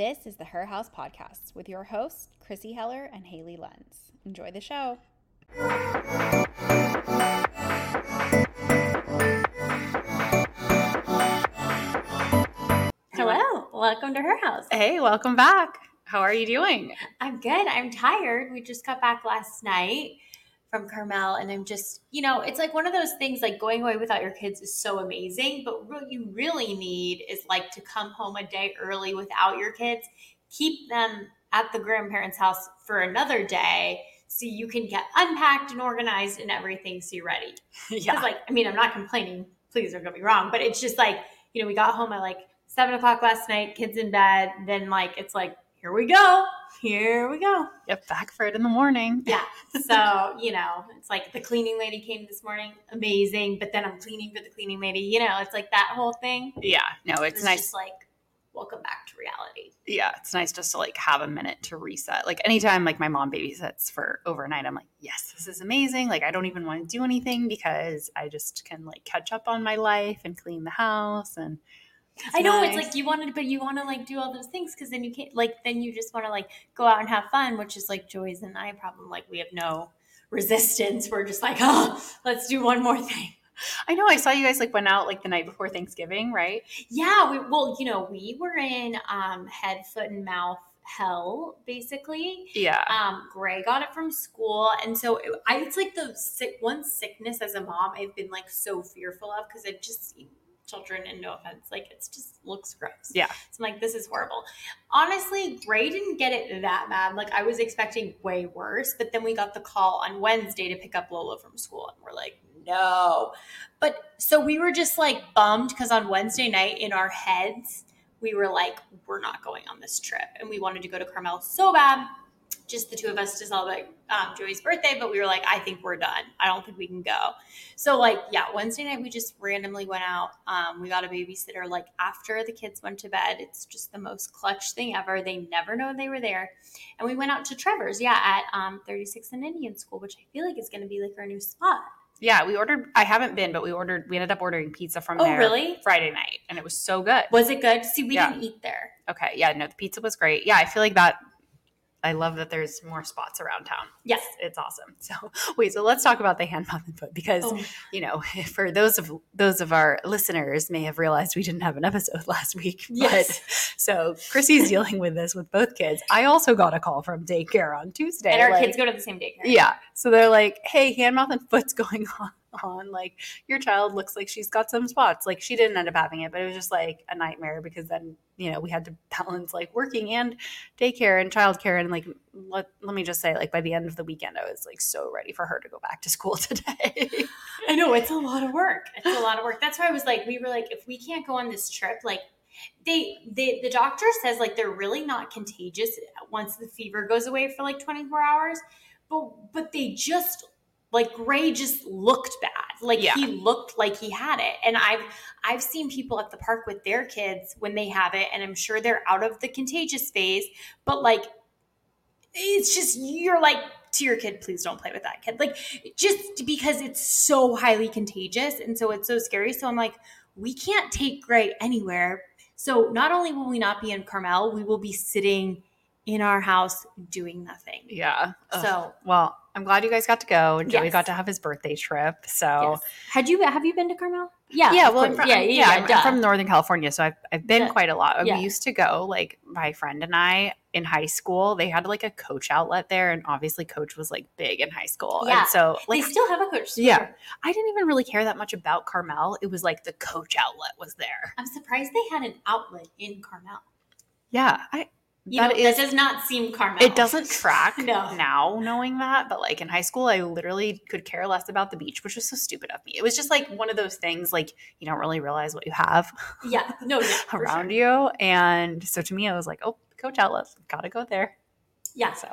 This is the Her House Podcast with your hosts, Chrissy Heller and Haley Lenz. Enjoy the show. Hello, welcome to her house. Hey, welcome back. How are you doing? I'm good. I'm tired. We just got back last night from Carmel, and I'm just, you know, it's like one of those things like going away without your kids is so amazing, but what you really need is like to come home a day early without your kids, keep them at the grandparents' house for another day so you can get unpacked and organized and everything so you're ready. Yeah. Like, I mean, I'm not complaining. Please don't get me wrong, but it's just like, you know, we got home at like seven o'clock last night, kids in bed. Then, like, it's like, here we go. Here we go. Yep, back for it in the morning. Yeah. So, you know, it's like the cleaning lady came this morning, amazing. But then I'm cleaning for the cleaning lady. You know, it's like that whole thing. Yeah, no, it's, It's nice. just like, welcome back to reality. yeah, it's nice just to like have a minute to reset. Like anytime like my mom babysits for overnight, I'm like, yes, this is amazing. Like I don't even want to do anything because I just can like catch up on my life and clean the house and it's I know it's like you wanted, but you want to like do all those things because then you can't like then you just want to like go out and have fun, which is like Joy's and I problem. Like we have no resistance. We're just like, oh, let's do one more thing. I know I saw you guys like went out like the night before Thanksgiving, right? Yeah, we well, you know, we were in um, head, foot, and mouth hell basically. Yeah. Um, Gray got it from school, and so it, I, it's like the sick one sickness as a mom. I've been like so fearful of because I've just seen children, and no offense, like it's just looks gross. Yeah. so I'm like, this is horrible. Honestly, Gray didn't get it that bad. Like I was expecting way worse, but then we got the call on Wednesday to pick up Lola from school, and we're like, no. But so we were just like bummed because on Wednesday night in our heads, we were like, we're not going on this trip. And we wanted to go to Carmel so bad, just the two of us to celebrate um, Joey's birthday. But we were like, I think we're done. I don't think we can go. So, like, yeah, Wednesday night, we just randomly went out. Um, we got a babysitter like after the kids went to bed. It's just the most clutch thing ever. They never know they were there. And we went out to Trevor's, yeah, at um, 36th and Indian School, which I feel like is going to be like our new spot. Yeah, we ordered I haven't been, but we ordered we ended up ordering pizza from Oh, there really? Friday night and it was so good. Was it good? See, we Yeah. didn't eat there. Okay, yeah, no, the pizza was great. Yeah, I feel like that I love that there's more spots around town. Yes. It's awesome. So wait, so let's talk about the hand, mouth, and foot because Oh. you know, for those of those of our listeners may have realized we didn't have an episode last week. Yes. But so Chrissy's dealing with this with both kids. I also got a call from daycare on Tuesday. And our like- kids go to the same daycare. Yeah. So they're like, hey, hand, mouth, and foot's going on. On like your child looks like she's got some spots. Like she didn't end up having it, but it was just like a nightmare because then you know we had to balance like working and daycare and childcare and like let let me just say like by the end of the weekend I was like so ready for her to go back to school today. I know it's a lot of work. It's a lot of work. That's why I was like, we were like, if we can't go on this trip, like they, they the doctor says like they're really not contagious once the fever goes away for like 24 hours. But but they just like Gray just looked bad. Like Yeah. he looked like he had it. And I've I've seen people at the park with their kids when they have it, and I'm sure they're out of the contagious phase, but like it's just you're like to your kid please don't play with that kid like just because it's so highly contagious and so it's so scary so i'm like we can't take gray anywhere so not only will we not be in carmel we will be sitting in our house doing nothing yeah. Ugh. so well, I'm glad you guys got to go and Joey Yes. got to have his birthday trip. So yes. had you have you been to carmel yeah yeah, well, I'm from, yeah yeah, I'm, duh. I'm from Northern California, so I've I've been Duh. quite a lot. Yeah. We used to go like my friend and I in high school. They had like a Coach outlet there, and obviously Coach was like big in high school. Yeah. and so they like still have a coach store. Yeah. I didn't even really care that much about Carmel. It was like the Coach outlet was there. i'm surprised they had an outlet in carmel Yeah, I you That know is- that does not seem carmel it doesn't track No. now knowing that, but like in high school, I literally could care less about the beach, which was so stupid of me. It was just like one of those things like you don't really realize what you have. yeah no yeah around sure. you. And so to me, I was like, oh, Coach Outlet, gotta go there. yeah So,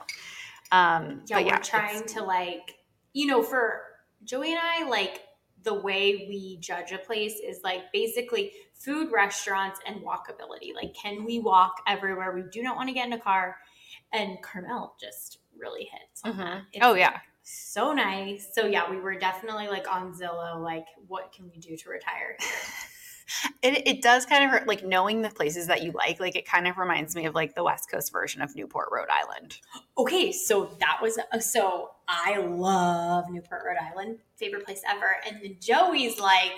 um, yeah, but we're yeah, trying to like, you know, for Joey and I, like the way we judge a place is like basically food, restaurants, and walkability. Like, can we walk everywhere? We do not want to get in a car. And Carmel just really hits. Mm-hmm. Oh, it's Oh yeah, so nice. So yeah, we were definitely like on Zillow, like, what can we do to retire? It, it does kind of hurt, like knowing the places that you like. Like it kind of reminds me of like the West Coast version of Newport, Rhode Island. Okay, so that was so I love Newport, Rhode Island, favorite place ever. And then Joey's like,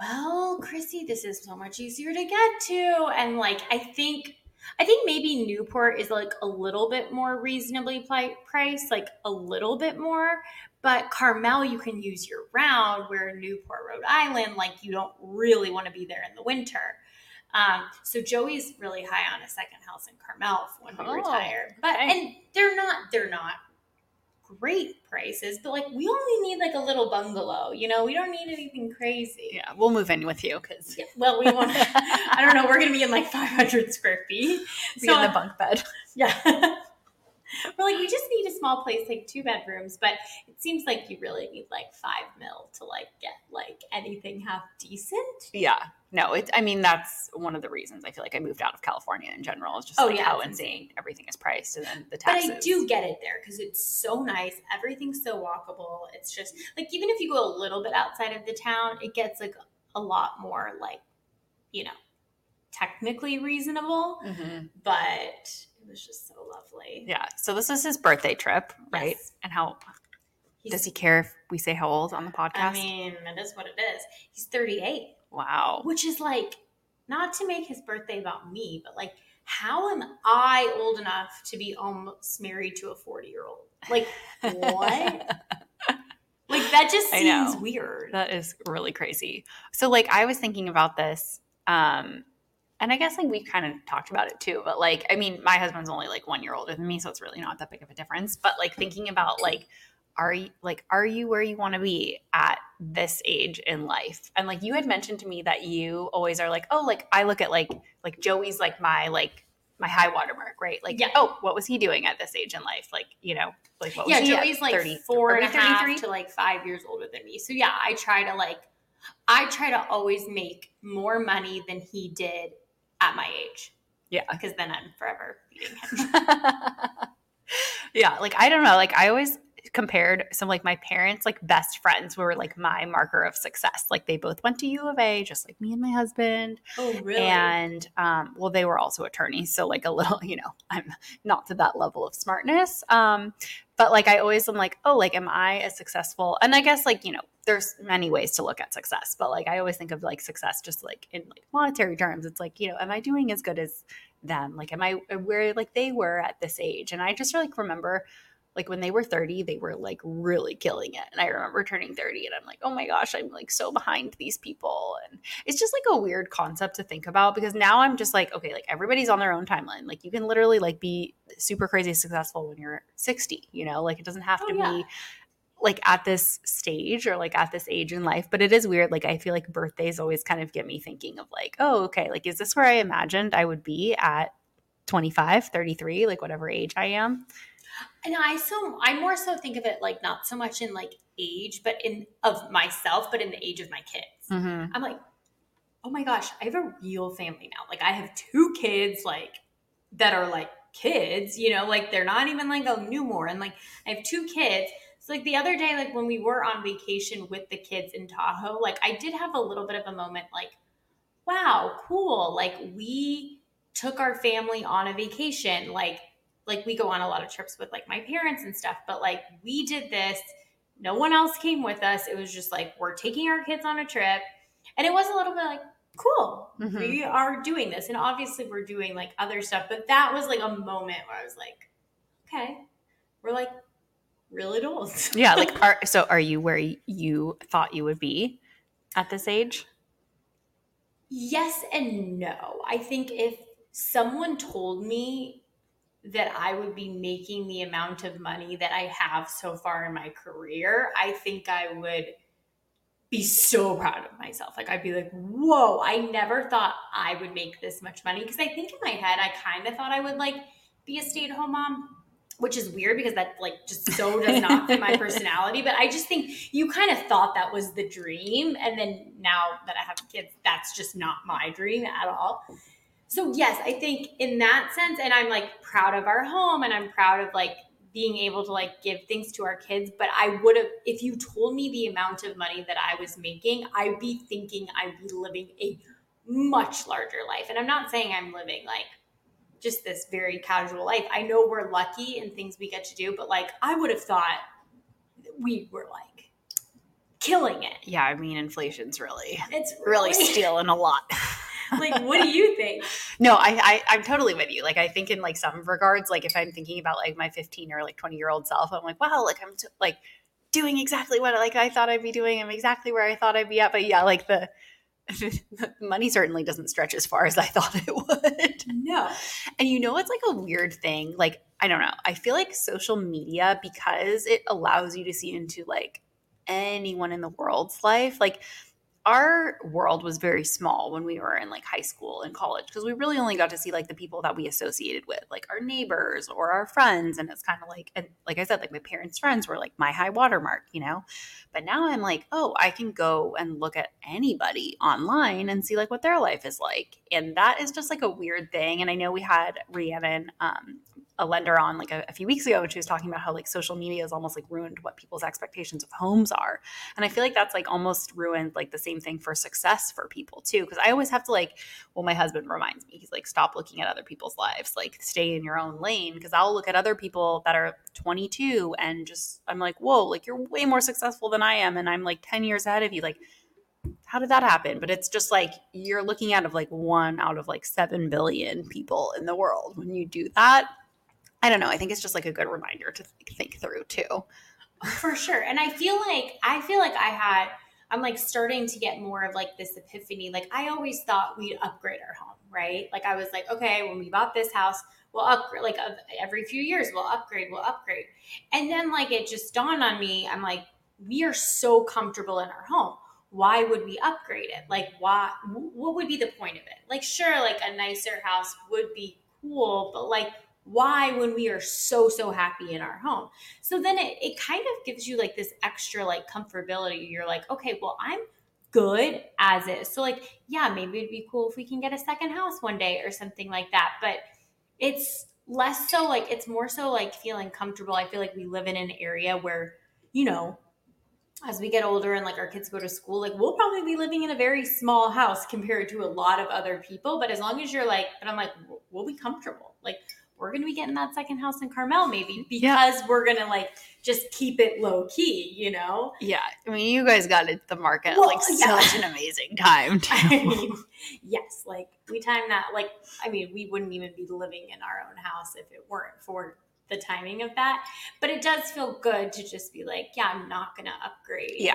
"Well, Chrissy, this is so much easier to get to." And like, I think, I think maybe Newport is like a little bit more reasonably pli- priced, like a little bit more. But Carmel, you can use year round. Where Newport, Rhode Island, like you don't really want to be there in the winter. Um, so Joey's really high on a second house in Carmel when we Oh, retire. But okay. and they're not they're not great prices, but like we only need like a little bungalow, you know, we don't need anything crazy. Yeah, we'll move in with you because Yeah, Well, we want I don't know, we're gonna be in like 500 square feet. be in the bunk bed. Yeah. We're like, we just need a small place, like two bedrooms, but it seems like you really need like five mil to like get like anything half decent. Yeah. No, it's I mean, that's one of the reasons I feel like I moved out of California in general. Is just Oh, like yeah, how it's insane everything is priced and then the taxes. But. I do get it there because it's so nice. Everything's so walkable. It's just like even if you go a little bit outside of the town, it gets like a lot more like, you know, technically reasonable. Mhm. But it was just so lovely. Yeah. So this is his birthday trip, right? Yes. And how He's, does he care if we say how old on the podcast? I mean, it is what it is. He's 38, wow. which is like not to make his birthday about me, but like how am I old enough to be almost married to a 40 year old? Like what? like that just seems weird. That is really crazy. So like I was thinking about this um and I guess like we kind of talked about it too, but like I mean my husband's only like 1 year older than me so it's really not that big of a difference, but like thinking about like are you like are you where you want to be at this age in life? And like you had mentioned to me that you always are like, "Oh, like I look at like like Joey's like my like my high watermark, right? Like, Yeah. oh, what was he doing at this age in life? Like, you know, like what was yeah, he at Joey's like 30 four and a half 33? to like five years older than me. So yeah, I try to like, I try to always make more money than he did at my age Yeah. because then I'm forever beating him. yeah, like I don't know, like I always compared some like my parents like best friends were like my marker of success. Like they both went to U of A just like me and my husband. oh really? And um well they were also attorneys, so like a little, you know, I'm not to that level of smartness. Um but like I always am like, oh, like am I as successful? And I guess like, you know, there's many ways to look at success, but like I always think of like success just like in like monetary terms. It's like, you know, am I doing as good as them? Like am I where like they were at this age? And I just like remember like when they were 30 they were like really killing it and i remember turning 30 and i'm like oh my gosh i'm like so behind these people and it's just like a weird concept to think about because now i'm just like okay like everybody's on their own timeline like you can literally like be super crazy successful when you're 60 you know like it doesn't have Oh, to yeah. be like at this stage or like at this age in life but it is weird like i feel like birthdays always kind of get me thinking of like oh okay like is this where i imagined i would be at 25 33 like whatever age i am And I so I more so think of it like not so much in like age, but in of myself, but in the age of my kids. mm-hmm. I'm like, oh my gosh, I have a real family now. Like I have two kids, like that are like kids, you know, like they're not even like a newborn. And like I have two kids. So like the other day, like when we were on vacation with the kids in Tahoe, like I did have a little bit of a moment like, wow, cool. Like we took our family on a vacation. Like like we go on a lot of trips with like my parents and stuff, but like we did this. No one else came with us. It was just like we're taking our kids on a trip. And it was a little bit like, cool, Mhm. we are doing this. And obviously we're doing like other stuff, but that was like a moment where I was like, okay, we're like real adults. Yeah, like are so are you where you thought you would be at this age? Yes and no. I think if someone told me that I would be making the amount of money that I have so far in my career, I think I would be so proud of myself. Like I'd be like, "Whoa, I never thought I would make this much money." Because I think in my head I kind of thought I would like be a stay-at-home mom, which is weird because that like just so does not fit my personality, but I just think you kind of thought that was the dream and then now that I have kids, that's just not my dream at all. So yes, I think in that sense, and I'm like proud of our home and I'm proud of like being able to like give things to our kids. But I would have, if you told me the amount of money that I was making, I'd be thinking I'd be living a much larger life. And I'm not saying I'm living like just this very casual life. I know we're lucky in things we get to do, but like I would have thought we were like killing it. Yeah, I mean inflation's really It's really stealing a lot. like what do you think? no, I, I I'm totally with you. Like I think in like some regards, like if I'm thinking about like my 15 or like 20 year old self, I'm like, wow, like I'm t- like doing exactly what like I thought I'd be doing. I'm exactly where I thought I'd be at. But yeah, like the the money certainly doesn't stretch as far as I thought it would. No. And you know, it's like a weird thing. Like, I don't know. I feel like social media, because it allows you to see into like anyone in the world's life, like our world was very small when we were in like high school and college because we really only got to see like the people that we associated with like our neighbors or our friends and it's kind of like and like i said like my parents friends were like my high watermark you know? But now i'm like oh i can go and look at anybody online and see like what their life is like. And that is just like a weird thing and i know we had rhiannon um, a lender on like a, a, few weeks ago and she was talking about how like social media has almost like ruined what people's expectations of homes are and i feel like that's like almost ruined like the same thing for success for people too because i always have to like well my husband reminds me he's like stop looking at other people's lives like stay in your own lane because i'll look at other people that are 22 and just i'm like whoa like you're way more successful than i am and i'm like 10 years ahead of you like how did that happen? But it's just like you're looking at of like one out of like 7 billion people in the world. When you do that, I don't know. I think it's just like a good reminder to think through too. For sure. And I feel like I feel like I had I'm like starting to get more of like this epiphany. Like I always thought we'd upgrade our home, right? Like I was like, okay, when we bought this house, we'll upgrade like every few years we'll upgrade, we'll upgrade. And then like it just dawned on me, I'm like we are so comfortable in our home. Why would we upgrade it? Like why what would be the point of it? Like sure like a nicer house would be cool, but like why when we are so so happy in our home. So then it, it kind of gives you like this extra like comfortability. You're like okay well i'm good as is. So like yeah maybe it'd be cool if we can get a second house one day or something like that but it's less so like it's more so like feeling comfortable. I feel like we live in an area where you know as we get older and like our kids go to school like we'll probably be living in a very small house compared to a lot of other people but as long as you're like but i'm like we'll be comfortable. Like we're going to be getting that second house in Carmel maybe because yeah. we're going to like just keep it low key, you know? Yeah. I mean, you guys got it the market well, like yeah. such an amazing time. I mean, yes. Like we timed that. Like, I mean, we wouldn't even be living in our own house if it weren't for the timing of that. But it does feel good to just be like, yeah, I'm not going to upgrade. Yeah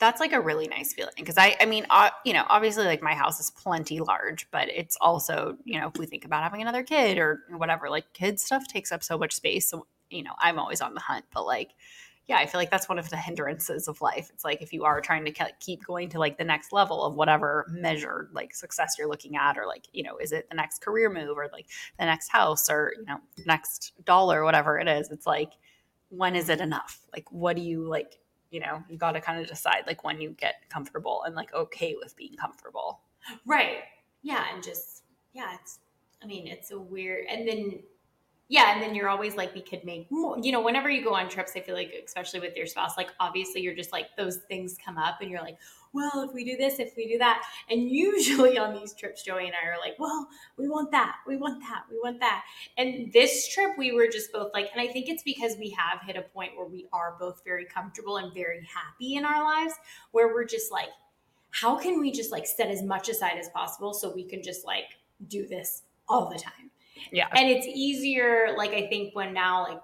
that's like a really nice feeling because I, I mean, uh, you know, obviously like my house is plenty large, but it's also, you know, if we think about having another kid or whatever, like kid stuff takes up so much space. So, you know, I'm always on the hunt, but like, yeah, I feel like that's one of the hindrances of life. It's like if you are trying to keep going to like the next level of whatever measured like success you're looking at, or like, you know, is it the next career move or like the next house or, you know, next dollar, whatever it is, it's like, when is it enough? Like, what do you like? You know, you got to kind of decide like when you get comfortable and like okay with being comfortable. Right. Yeah. And just, yeah, it's, I mean, it's a weird, and then, yeah, and then you're always like, we could make more, you know, whenever you go on trips, I feel like, especially with your spouse, like obviously you're just like, those things come up and you're like, well, if we do this, if we do that. And usually on these trips, Joey and I are like, well, we want that, we want that, we want that. And this trip, we were just both like, and I think it's because we have hit a point where we are both very comfortable and very happy in our lives, where we're just like, how can we just like set as much aside as possible so we can just like do this all the time? Yeah. And it's easier, like, I think when now, like,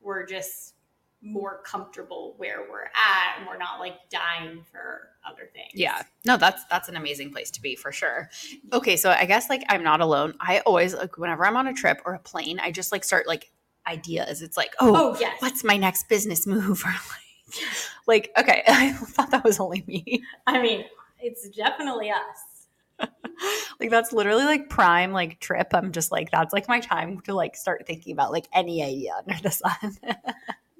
we're just more comfortable where we're at and we're not like dying for other things. Yeah. No, that's that's an amazing place to be for sure. Okay, so I guess like I'm not alone. I always like whenever I'm on a trip or a plane, I just like start like ideas. It's like, oh, oh yes. what's my next business move? Or like, like, okay, I thought that was only me. I mean, it's definitely us. like that's literally like prime like trip. I'm just like that's like my time to like start thinking about like any idea under the sun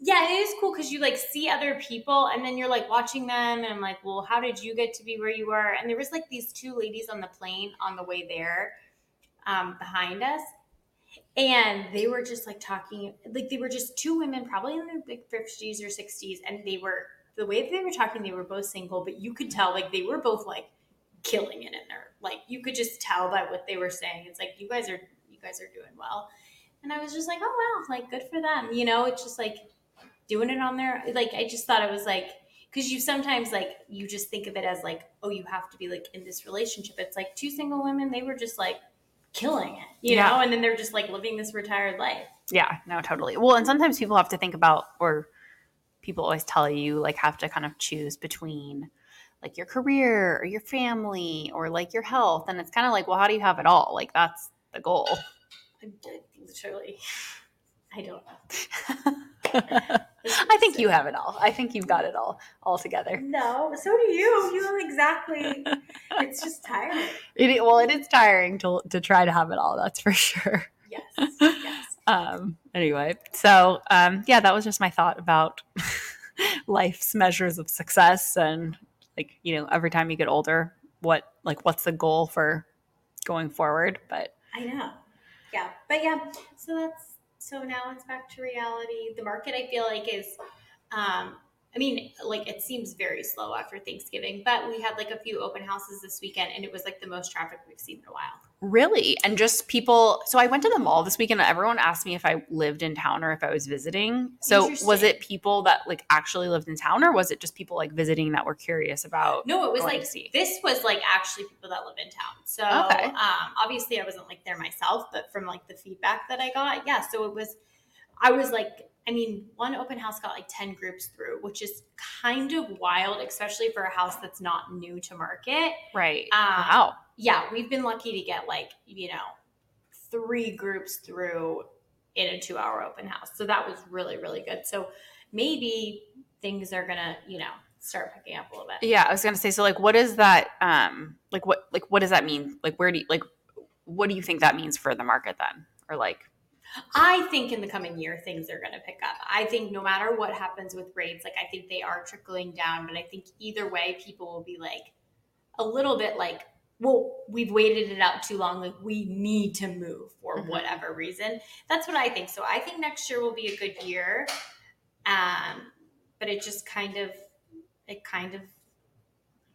yeah, it is cool because you like see other people and then you're like watching them and I'm like, well, how did you get to be where you were? And there was like these two ladies on the plane on the way there um, behind us. and they were just like talking like they were just two women probably in their like 50s or 60s and they were the way they were talking they were both single but you could tell like they were both like killing it in there like you could just tell by what they were saying it's like you guys are you guys are doing well and i was just like oh wow like good for them you know it's just like doing it on their like i just thought it was like because you sometimes like you just think of it as like oh you have to be like in this relationship it's like two single women they were just like killing it you Yeah. know and then they're just like living this retired life Yeah, no, totally. Well, and sometimes people have to think about, or people always tell you, like, have to kind of choose between like your career or your family or like your health. And it's kind of like, well, how do you have it all? Like, that's the goal. I, I literally i don't know I think you have it all. I think you've got it all all together. no so do you you know exactly it's just tiring It, well, it is tiring to, to try to have it all. That's for sure. yes yes Um, anyway, so um, yeah, that was just my thought about life's measures of success and like you know every time you get older, what like what's the goal for going forward? But I know. Yeah. But yeah, so that's so now it's back to reality. The market I feel like is um I mean, like it seems very slow after Thanksgiving, but we had like a few open houses this weekend and it was like the most traffic we've seen in a while. Really, and just people. So I went to the mall this weekend. and Everyone asked me if I lived in town or if I was visiting. So was it people that like actually lived in town, or was it just people like visiting that were curious about? No, it was like this was like actually people that live in town. So Okay. um obviously I wasn't like there myself, but from like the feedback that I got, yeah. So it was I was like I mean, one open house got like 10 groups through, which is kind of wild, especially for a house that's not new to market. Right. Um, wow. Yeah, we've been lucky to get like, you know, three groups through in a two hour open house. So that was really, really good. So maybe things are going to, you know, start picking up a little bit. Yeah, I was gonna say. So, like, what is that? Um, like, what, like, what does that mean? Like, where do you like? What do you think that means for the market then? Or like, I think in the coming year, things are going to pick up. I think no matter what happens with rates, like I think they are trickling down, but I think either way, people will be like a little bit like, well, we've waited it out too long. Like we need to move for Mhm. whatever reason. That's what I think. So I think next year will be a good year. Um, but it just kind of, it kind of,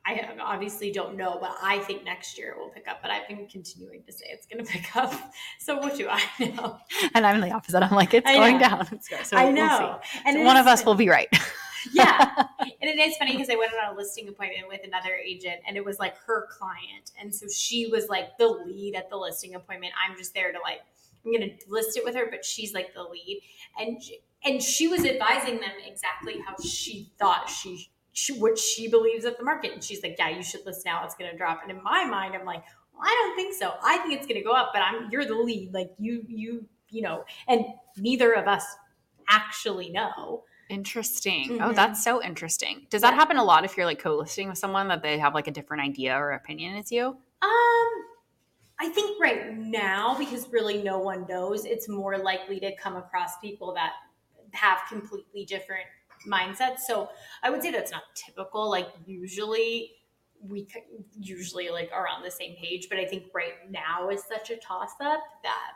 I obviously don't know, but I think next year it will pick up. But I've been continuing to say it's going to pick up. So what do I know? and I'm the opposite. I'm like, it's going down. It's go- So I we'll know. see. And So one of us will be right. Yeah. And it is funny because I went on a listing appointment with another agent and it was like her client. And so she was like the lead at the listing appointment. I'm just there to like, I'm going to list it with her, but she's like the lead. And, and she was advising them exactly how she thought she, she what she believes of the market. And she's like, yeah, you should list now. It's going to drop. And in my mind, I'm like, well, I don't think so. I think it's going to go up, but I'm, you're the lead. Like you, you, you know, and neither of us actually know. Interesting. Oh, Mhm. that's so interesting. Does that happen a lot if you're like co-listing with someone that they have like a different idea or opinion as you? Um, I think right now, because really no one knows, it's more likely to come across people that have completely different mindsets. So I would say that's not typical. Like usually we usually like are on the same page, but I think right now is such a toss up that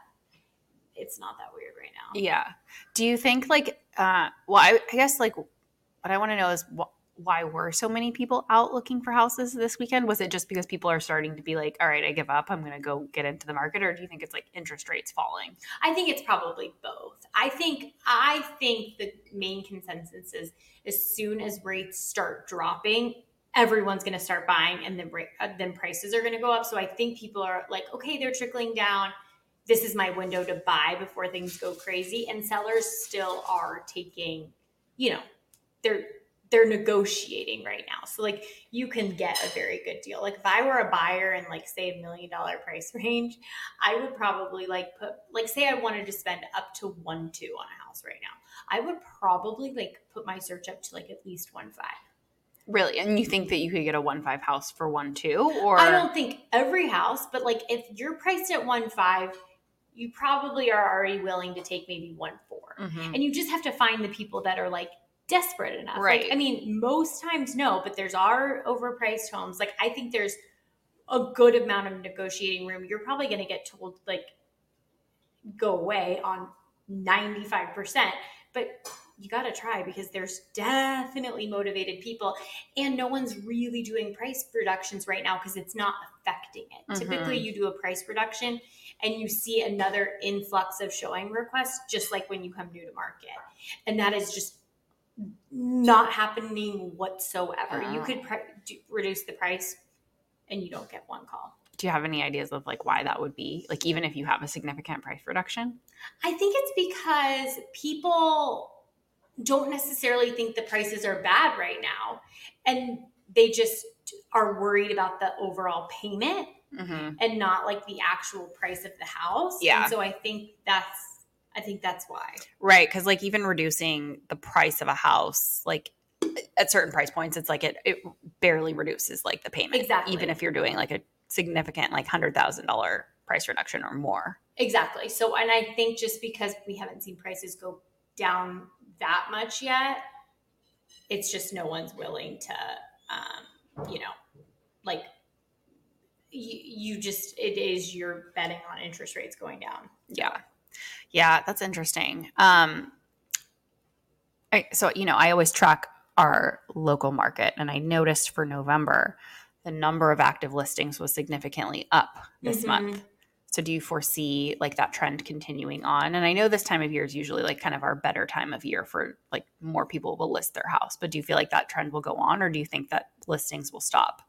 it's not that weird right now. Yeah. Do you think like uh well I, I guess like what I want to know is wh- why were so many people out looking for houses this weekend? Was it just because people are starting to be like, all right, I give up, I'm going to go get into the market or do you think it's like interest rates falling? I think it's probably both. I think I think the main consensus is as soon as rates start dropping, everyone's going to start buying, and then then prices are going to go up. So I think people are like, okay, they're trickling down. This is my window to buy before things go crazy, and sellers still are taking, you know, they're they're negotiating right now. So like you can get a very good deal. Like if I were a buyer and like say a million dollar price range, I would probably like put like say I wanted to spend up to one two on a house right now. I would probably like put my search up to like at least one five. Really? And you think that you could get a one five house for one two or I don't think every house, but like if you're priced at one five, you probably are already willing to take maybe one four. Mhm. And you just have to find the people that are like desperate enough. Right. Like, I mean, most times no, but there's our overpriced homes. Like I think there's a good amount of negotiating room. You're probably going to get told like go away on 95%. But you got to try because there's definitely motivated people and no one's really doing price reductions right now because it's not affecting it. Mhm. Typically you do a price reduction and you see another influx of showing requests just like when you come new to market. And that is just not happening whatsoever. You Oh. could pri- do, reduce the price and you don't get one call. Do you have any ideas of like why that would be? Like even if you have a significant price reduction? I think it's because people don't necessarily think the prices are bad right now. And they just are worried about the overall payment Mm-hmm. and not like the actual price of the house. Yeah. And so I think that's I think that's why. Right. Cause like even reducing the price of a house, like at certain price points, it's like it, it barely reduces like the payment. Exactly. Even if you're doing like a significant like hundred thousand dollar price reduction or more. Exactly. So and I think just because we haven't seen prices go down that much yet, it's just no one's willing to um, you know, like you, you just it is you're betting on interest rates going down. Yeah. Yeah, that's interesting. Um I, so you know, I always track our local market and I noticed for November the number of active listings was significantly up this Mhm. month. So do you foresee like that trend continuing on? And I know this time of year is usually like kind of our better time of year for like more people will list their house, but do you feel like that trend will go on or do you think that listings will stop?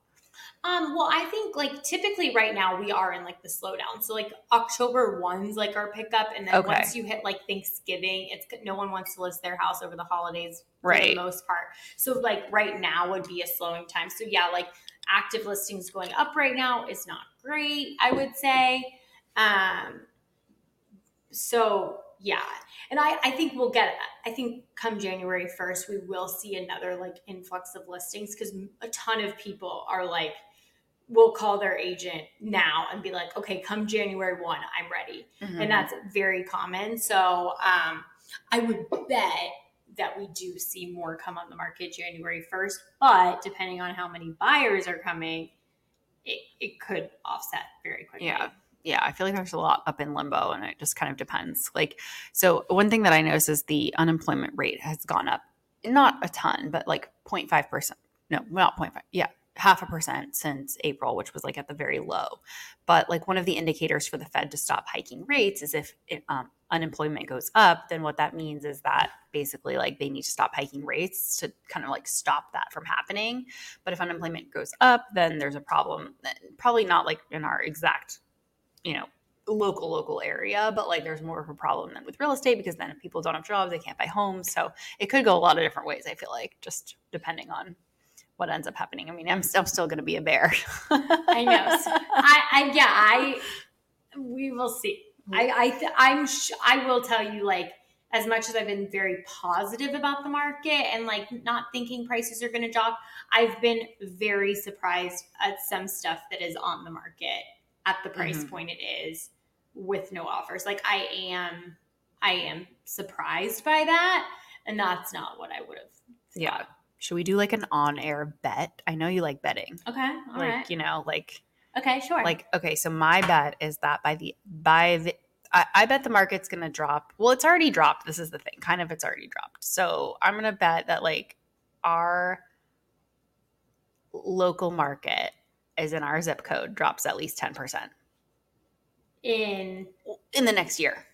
Um, well, I think like typically right now we are in like the slowdown. So like October one's like our pickup, and then Okay. once you hit like Thanksgiving, it's no one wants to list their house over the holidays for Right. the most part. So like right now would be a slowing time. So yeah, like active listings going up right now is not great. I would say. Um, so yeah, and I I think we'll get. I think come January first we will see another like influx of listings because a ton of people are like will call their agent now and be like, okay, come January 1, I'm ready. Mm-hmm. And that's very common. So um, I would bet that we do see more come on the market January 1st. But depending on how many buyers are coming, it, it could offset very quickly. Yeah. Yeah, I feel like there's a lot up in limbo and it just kind of depends. Like, so one thing that I noticed is the unemployment rate has gone up, not a ton, but like 0.5%. No, not 0.5. Yeah, half a percent since April, which was like at the very low. But like one of the indicators for the Fed to stop hiking rates is if it, um, unemployment goes up, then what that means is that basically like they need to stop hiking rates to kind of like stop that from happening. But if unemployment goes up, then there's a problem. Probably not like in our exact you know local local area but like there's more of a problem than with real estate because then if people don't have jobs they can't buy homes so it could go a lot of different ways i feel like just depending on what ends up happening i mean i'm, I'm still going to be a bear I know. So I, I, yeah, I, we will see. I, I, th- I'm, sh- I will tell you, like, as much as I've been very positive about the market and like not thinking prices are going to drop, I've been very surprised at some stuff that is on the market at the price Mhm. point it is with no offers. Like, I am, I am surprised by that, and that's not what I would have. yeah should we do like an on-air bet i know you like betting Okay. All like right. you know like Okay. Sure. like okay so my bet is that by the by the I, I bet the market's gonna drop well it's already dropped this is the thing kind of it's already dropped so i'm gonna bet that like our local market is in our zip code drops at least 10% in in the next year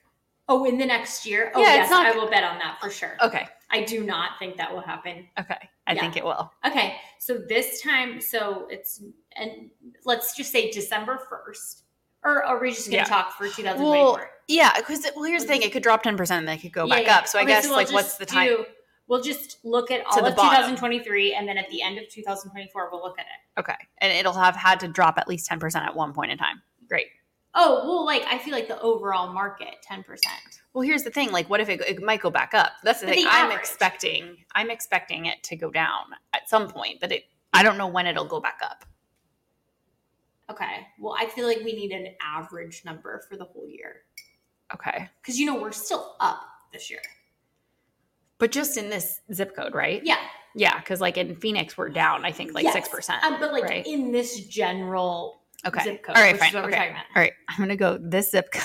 Oh, in the next year? Oh, Yeah, yes, not- I will bet on that for sure. okay I do not think that will happen. okay i Yeah. think it will Okay, so this time, so it's and let's just say December first, or are we just going Yeah. to talk for 2024? yeah because well here's the thing it could drop 10% and then it could go Yeah, back yeah. up so i Okay, guess we'll like what's the time do- we'll just look at all of bottom. 2023, and then at the end of 2024, we'll look at it. okay and it'll have had to drop at least 10% at one point in time great Oh, well, like I feel like the overall market, 10%. Well, here's the thing. Like, what if it, it might go back up? That's the But thing. the I'm expecting. I'm expecting it to go down at some point, but it. I don't know when it'll go back up. Okay, well, I feel like we need an average number for the whole year Okay, because you know we're still up this year. but just in this zip code, right? Yeah, Yeah, because like in Phoenix, we're down. I think like Yes. six percent. Um, but like right? in this general Okay. zip code, All right. Fine. is what we're Okay. All right. I'm gonna go this zip code.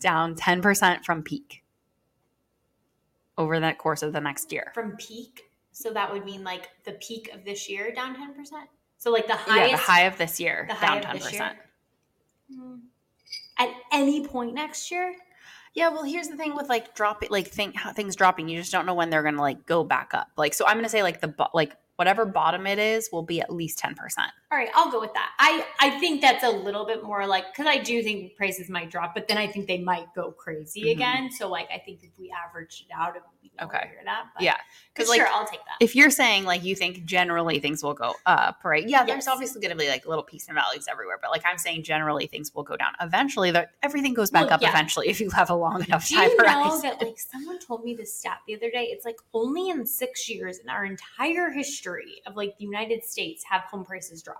Down 10% from peak over the course of the next year. From peak, so that would mean like the peak of this year down ten percent. So like the highest, yeah, the high of this year down 10%. this year? Hmm. At any point next year, Yeah, well, here's the thing with like dropping, like think how things dropping. You just don't know when they're gonna like go back up. Like, so I'm gonna say like the like whatever bottom it is will be at least ten percent. All right, I'll go with that. I I think that's a little bit more like because I do think prices might drop, but then I think they might go crazy Mhm. again. So like I think if we averaged it out, it would be Okay. that. But, Yeah, because like sure, I'll take that. if you're saying like you think generally things will go up, right? Yeah, there's obviously going to be like little peaks and valleys everywhere, but like I'm saying, generally things will go down. Eventually, the, everything goes back Well, up. yeah. Eventually, if you have a long enough Do time you know horizon. that like someone told me this stat the other day? It's like only in six years in our entire history of like the United States have home prices dropped.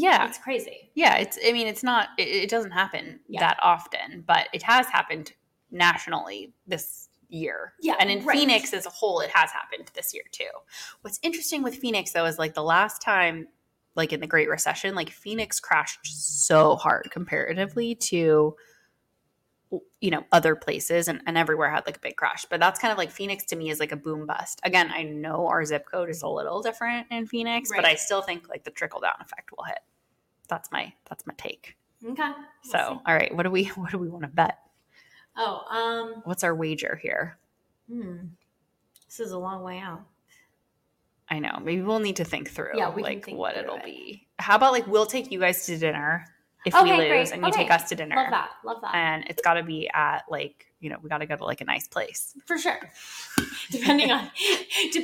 Yeah, It's crazy. yeah. It's. I mean, it's not. It, it doesn't happen Yeah. that often, but it has happened nationally this year. Yeah, and in right. Phoenix as a whole, it has happened this year too. What's interesting with Phoenix though is like the last time, like in the Great Recession, like Phoenix crashed so hard comparatively to you know other places and, and everywhere had like a big crash but that's kind of like phoenix to me is like a boom bust again i know our zip code is a little different in phoenix but i still think like the trickle down effect will hit that's my that's my take Okay. we'll so see. all right what do we what do we want to bet oh, um, what's our wager here hmm. this is a long way out. I know. Maybe we'll need to think through Yeah, we like what it'll it. be. How about like we'll take you guys to dinner if we lose great. and you Okay. take us to dinner. Love that. Love that. And it's got to be at like, you know, we got to go to like a nice place. For sure. Depending on,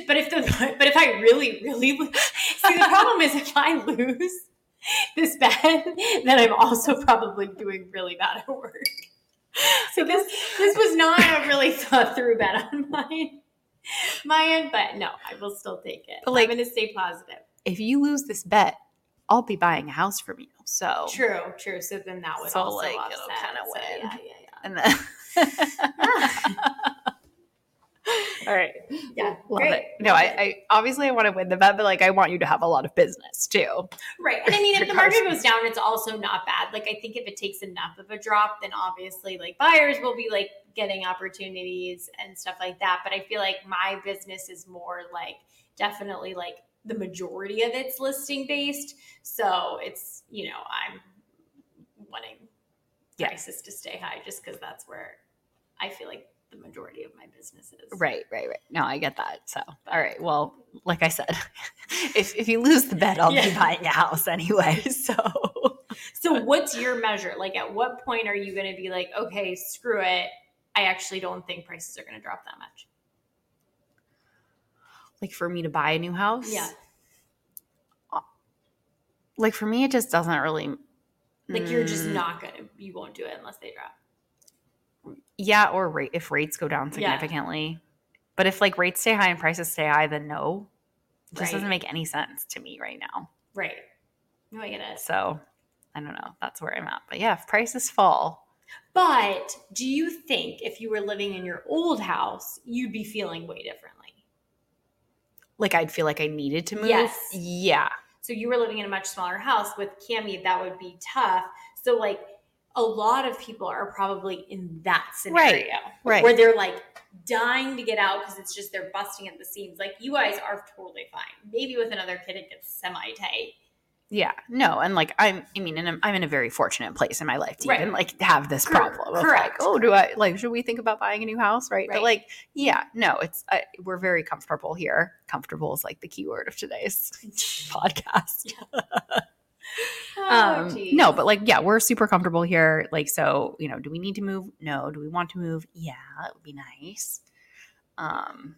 but if the but if I really really see the problem is if I lose this bet, then I'm also probably doing really bad at work. So this this was not a really thought through bet on my my end, but no, I will still take it. But, like- I'm going to stay positive. If you lose this bet, I'll be buying a house from you. So True, true. So then that would So, also like, it'll kinda So, win. yeah, yeah, and then All right. yeah. Love great. it. No, I. I obviously I want to win the bet, but like I want you to have a lot of business too. Right. And I mean, if the market goes down, it's also not bad. Like, I think if it takes enough of a drop, then obviously, like, buyers will be like getting opportunities and stuff like that. But I feel like my business is more like definitely like the majority of it's listing based. So it's, you know, I'm wanting Yeah. prices to stay high just because that's where I feel like the majority of my businesses. Right, right, right. No, I get that. So, all right. Well, like I said, if if you lose the bet, I'll be buying a house anyway. So, So what's your measure? Like at what point are you going to be like, okay, screw it. I actually don't think prices are going to drop that much. like for me to buy a new house, Yeah. Like for me, it just doesn't really. Like you're just Mm, not going to, you won't do it unless they drop. Yeah, or rate if rates go down Yeah. significantly. But if like rates stay high and prices stay high, then no. It just Right. doesn't make any sense to me right now. Right. No, I get it. So I don't know. That's where I'm at. But yeah, if prices fall, But do you think if you were living in your old house, you'd be feeling way differently? like I'd feel like I needed to move. Yes. Yeah. So you were living in a much smaller house with Cami, that would be tough. So like a lot of people are probably in that scenario. Right. right. Where they're like dying to get out because it's just they're busting at the seams. Like you guys are totally fine. Maybe with another kid it gets semi tight. Yeah, no, and like I'm, I mean, and I'm, I'm in a very fortunate place in my life to Right. even like have this problem. correct. Like, oh, do I like? Should we think about buying a new house? Right. Right. But like, yeah, no, it's we're very comfortable here. Comfortable is like the key word of today's podcast. Oh, um, geez. no, but like, yeah, we're super comfortable here. Like, so you know, do we need to move? No. Do we want to move? Yeah, it would be nice. Um.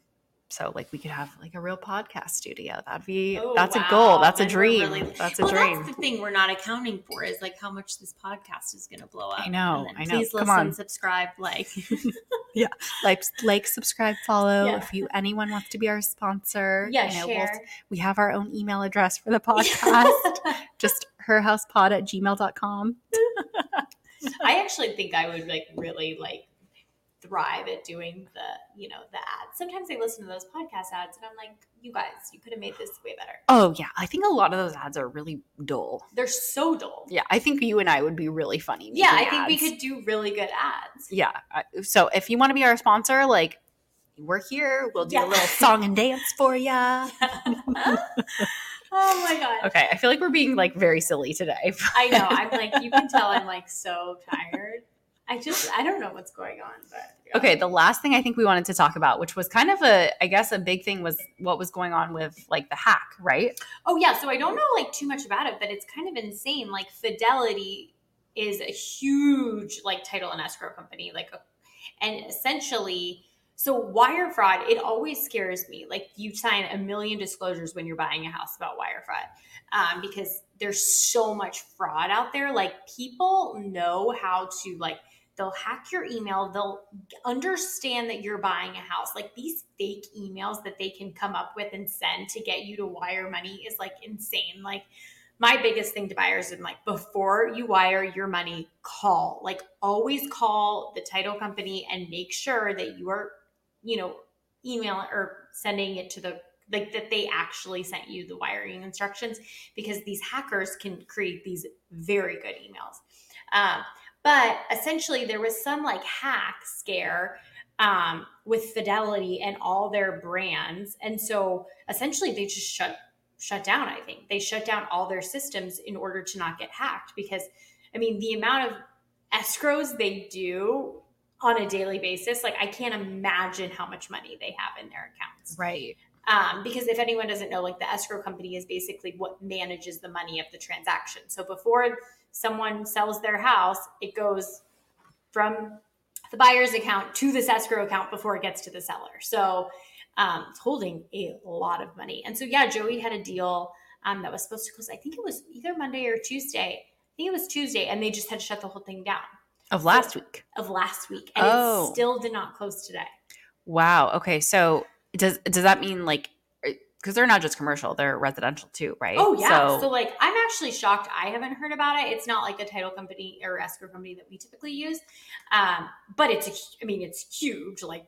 So like we could have like a real podcast studio. That'd be Oh, that's a goal. That's a dream. really- that's a well, dream. that's the thing we're not accounting for is like how much this podcast is going to blow up. I know, I know. Please Come listen, on. subscribe, like. Yeah like like subscribe follow Yeah. if you anyone wants to be our sponsor yeah, you know, we'll- share. we have our own email address for the podcast just herhousepod at gmail.com I actually think I would like really like thrive at doing the, you know, the ads. Sometimes I listen to those podcast ads and I'm like, you guys, you could have made this way better. Oh yeah, I think a lot of those ads are really dull. They're so dull. Yeah, I think you and I would be really funny. Yeah, I think we could do really good ads. Yeah. So if you want to be our sponsor, like we're here. We'll do Yeah. a little song and dance for ya. oh my god. Okay, I feel like we're being like very silly today. I know. I'm like, you can tell I'm like so tired. I just, I don't know what's going on, but yeah. Okay, the last thing I think we wanted to talk about, which was kind of a, I guess, a big thing, was what was going on with like the hack, right? Oh yeah, so I don't know like too much about it, but it's kind of insane. Like Fidelity is a huge like title and escrow company, like, and essentially, so wire fraud. It always scares me. Like you sign a million disclosures when you're buying a house about wire fraud, um, because there's so much fraud out there. Like people know how to like. They'll hack your email. They'll understand that you're buying a house. Like these fake emails that they can come up with and send to get you to wire money is like insane. Like my biggest thing to buyers is like before you wire your money, call. Like always call the title company and make sure that you are, you know, email or sending it to the like that they actually sent you the wiring instructions because these hackers can create these very good emails. Um, but essentially, there was some like hack scare um, with Fidelity and all their brands, and so essentially they just shut shut down. I think they shut down all their systems in order to not get hacked. Because I mean, the amount of escrows they do on a daily basis, like I can't imagine how much money they have in their accounts. Right. Um, because if anyone doesn't know, like the escrow company is basically what manages the money of the transaction. So before someone sells their house, it goes from the buyer's account to this escrow account before it gets to the seller. So um, it's holding a lot of money. And so, yeah, Joey had a deal um, that was supposed to close, I think it was either Monday or Tuesday. I think it was Tuesday, and they just had to shut the whole thing down Of last week. of last week. And Oh. it still did not close today. Wow. Okay. So does does that mean like because they're not just commercial, they're residential too, right? Oh yeah. So, So, like I'm actually shocked I haven't heard about it. It's not like a title company or escrow company that we typically use. Um, but it's a, I mean it's huge. Like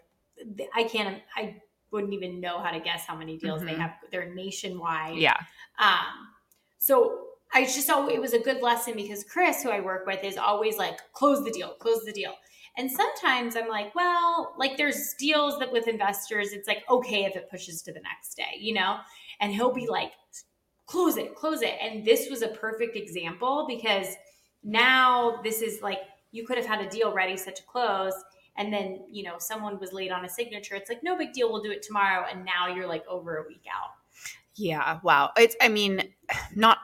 I can't I wouldn't even know how to guess how many deals they Mhm. have. They're nationwide. yeah. Um, so I just saw it was a good lesson because Chris, who I work with, is always like, close the deal, close the deal. And sometimes I'm like, well, like there's deals that with investors, it's like, okay, if it pushes to the next day, you know? And he'll be like, close it, close it. And this was a perfect example because now this is like, you could have had a deal ready set to close. And then, you know, someone was late on a signature. It's like, no big deal. We'll do it tomorrow. And now you're like over a week out. Yeah. Wow. It's I mean, not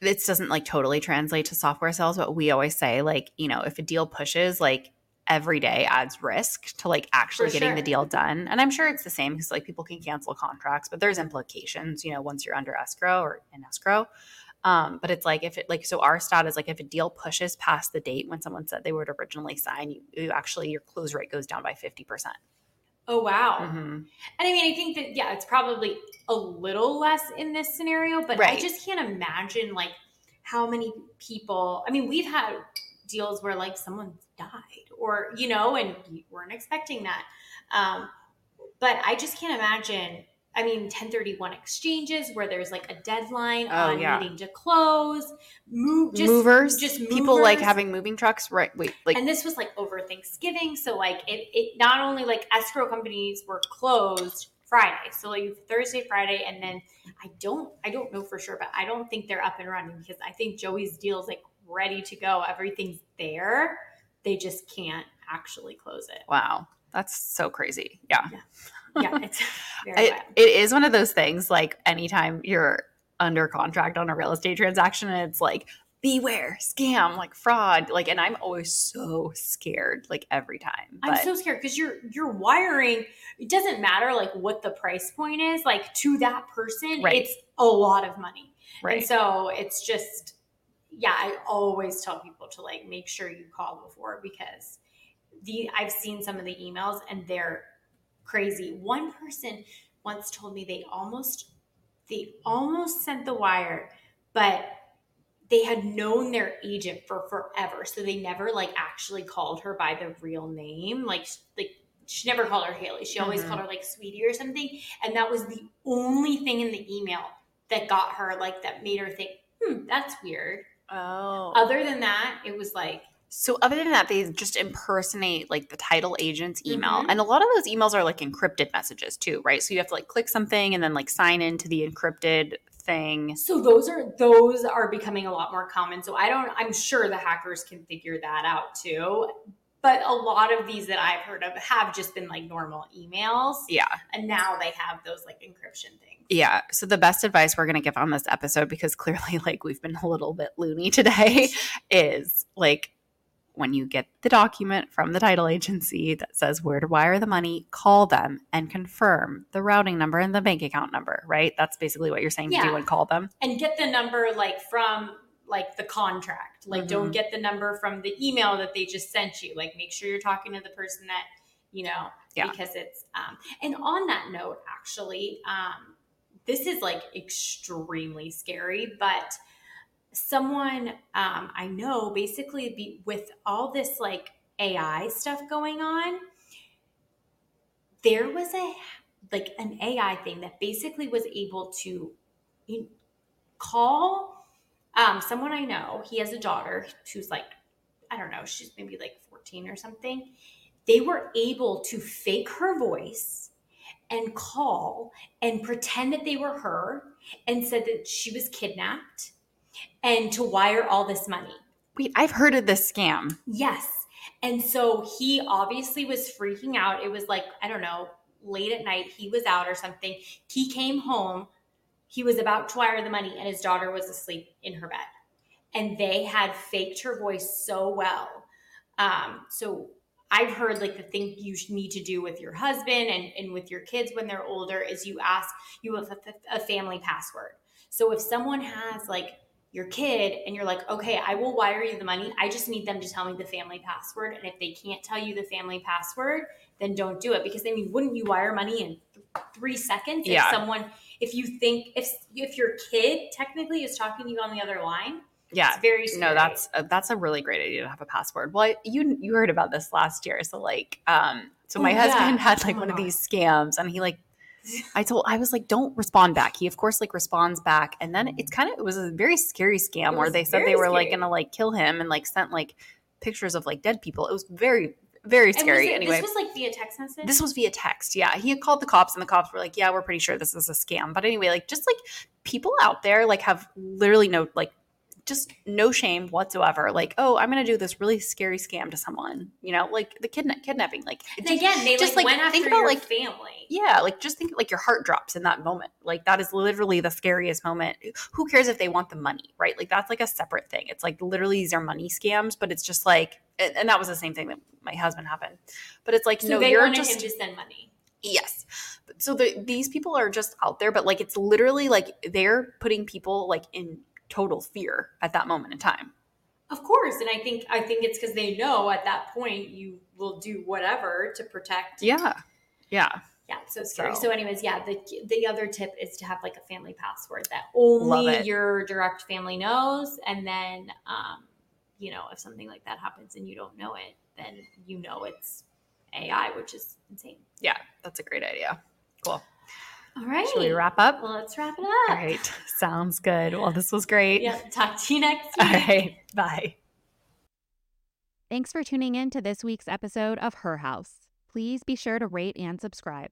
this doesn't like totally translate to software sales, but we always say like, you know, if a deal pushes, like every day adds risk to like actually For getting sure. the deal done. And I'm sure it's the same because like people can cancel contracts, but there's implications, you know, once you're under escrow or in escrow. Um, but it's like if it like so our stat is like if a deal pushes past the date when someone said they would originally sign, you, you actually your close rate goes down by fifty percent. Oh, wow. Mm-hmm. And I mean, I think that yeah, it's probably a little less in this scenario, but I just can't imagine like how many people. I mean, we've had deals where like someone died, or you know, and we weren't expecting that. Um, but I just can't imagine. I mean, 1031 exchanges where there's like a deadline Oh, on yeah. needing to close, move, just, movers, just people like having moving trucks, right? Wait, like and this was like over Thanksgiving, so like it, it not only like escrow companies were closed Friday, so like Thursday, Friday, and then I don't I don't know for sure, but I don't think they're up and running because I think Joey's deal is like ready to go, everything's there, they just can't actually close it. wow, that's so crazy. Yeah. Yeah, it's very it, it is one of those things like anytime you're under contract on a real estate transaction it's like beware scam like fraud like and i'm always so scared like every time I'm so scared because you're you're wiring. It doesn't matter like what the price point is. Like to that person, Right. it's a lot of money. right And so it's just, yeah, I always tell people to like make sure you call before because the I've seen some of the emails and they're crazy. One person once told me they almost they almost sent the wire, but they had known their agent for forever, so they never like actually called her by the real name. Like like she never called her Haley. She always Mhm. called her like Sweetie or something. And that was the only thing in the email that got her like that made her think, hmm, that's weird. Oh. Other than that, it was like So other than that, they just impersonate like the title agent's email. Mhm. And a lot of those emails are like encrypted messages too, right? So you have to like click something and then like sign into the encrypted thing. so those are those are becoming a lot more common. So I don't I'm sure the hackers can figure that out too. But a lot of these that I've heard of have just been like normal emails. Yeah. And now they have those like encryption things. Yeah. So the best advice we're going to give on this episode, because clearly like we've been a little bit loony today, is like when you get the document from the title agency that says where to wire the money, call them and confirm the routing number and the bank account number, right? That's basically what you're saying to Yeah. do and call them. and get the number like from like the contract like don't Mhm. get the number from the email that they just sent you like make sure you're talking to the person that you know Yeah. because it's um and on that note actually um this is like extremely scary but someone um i know basically be with all this like ai stuff going on there was a like an ai thing that basically was able to call um, someone I know. He has a daughter who's like, I don't know, she's maybe like 14 or something. They were able to fake her voice and call and pretend that they were her and said that she was kidnapped and to wire all this money. Wait, I've heard of this scam. Yes. And so he obviously was freaking out. It was like, I don't know, late at night. He was out or something. He came home. He was about to wire the money, and his daughter was asleep in her bed. And they had faked her voice so well. Um, so I've heard like the thing you need to do with your husband and, and with your kids when they're older is you ask, you have a, a family password. So if someone has like your kid and you're like, okay, I will wire you the money. I just need them to tell me the family password. And if they can't tell you the family password, then don't do it. Because I mean, wouldn't you wire money in th- three seconds Yeah. if someone, if you think, if if your kid technically is talking to you on the other line, Yeah. it's very scary. No, that's a, that's a really great idea to have a password. Well, you you heard about this last year, so like, um, so Oh, my yeah. husband had like Oh one of these scams, and he like, I told I was like, don't respond back. He of course like responds back, and then it's kind of it was a very scary scam where they said they were like gonna like kill him and like sent like pictures of like dead people. It was very very scary. it- anyway, This was like via text message. this was via text. Yeah. He had called the cops and the cops were like, yeah, we're pretty sure this is a scam. But anyway, like just like people out there like have literally no like just no shame whatsoever. Like, oh, I'm going to do this really scary scam to someone, you know, like the kidna- kidnapping. Like, and again, they just, like, like, went after think about, your like- family. yeah, like just think like your heart drops in that moment. Like that is literally the scariest moment. Who cares if they want the money, right? Like that's like a separate thing. It's like literally these are money scams, but it's just like, and, and that was the same thing that my husband happened. But it's like, So no, you're just him to send money. Yes. So the, these people are just out there, but like it's literally like they're putting people like in total fear at that moment in time. Of course, and I think I think it's because they know at that point you will do whatever to protect. Yeah. Yeah. Yeah, so scary. So- So, anyways, yeah, the the other tip is to have like a family password that only your direct family knows, and then, um, you know, if something like that happens and you don't know it, then you know it's AI, which is insane. Yeah. That's a great idea. Cool. All right, Should we wrap up? Well, let's wrap it up. right. Sounds good. Well, this was great. Yeah, talk to you next All week. right. Bye. Thanks for tuning in to this week's episode of Her House. Please be sure to rate and subscribe.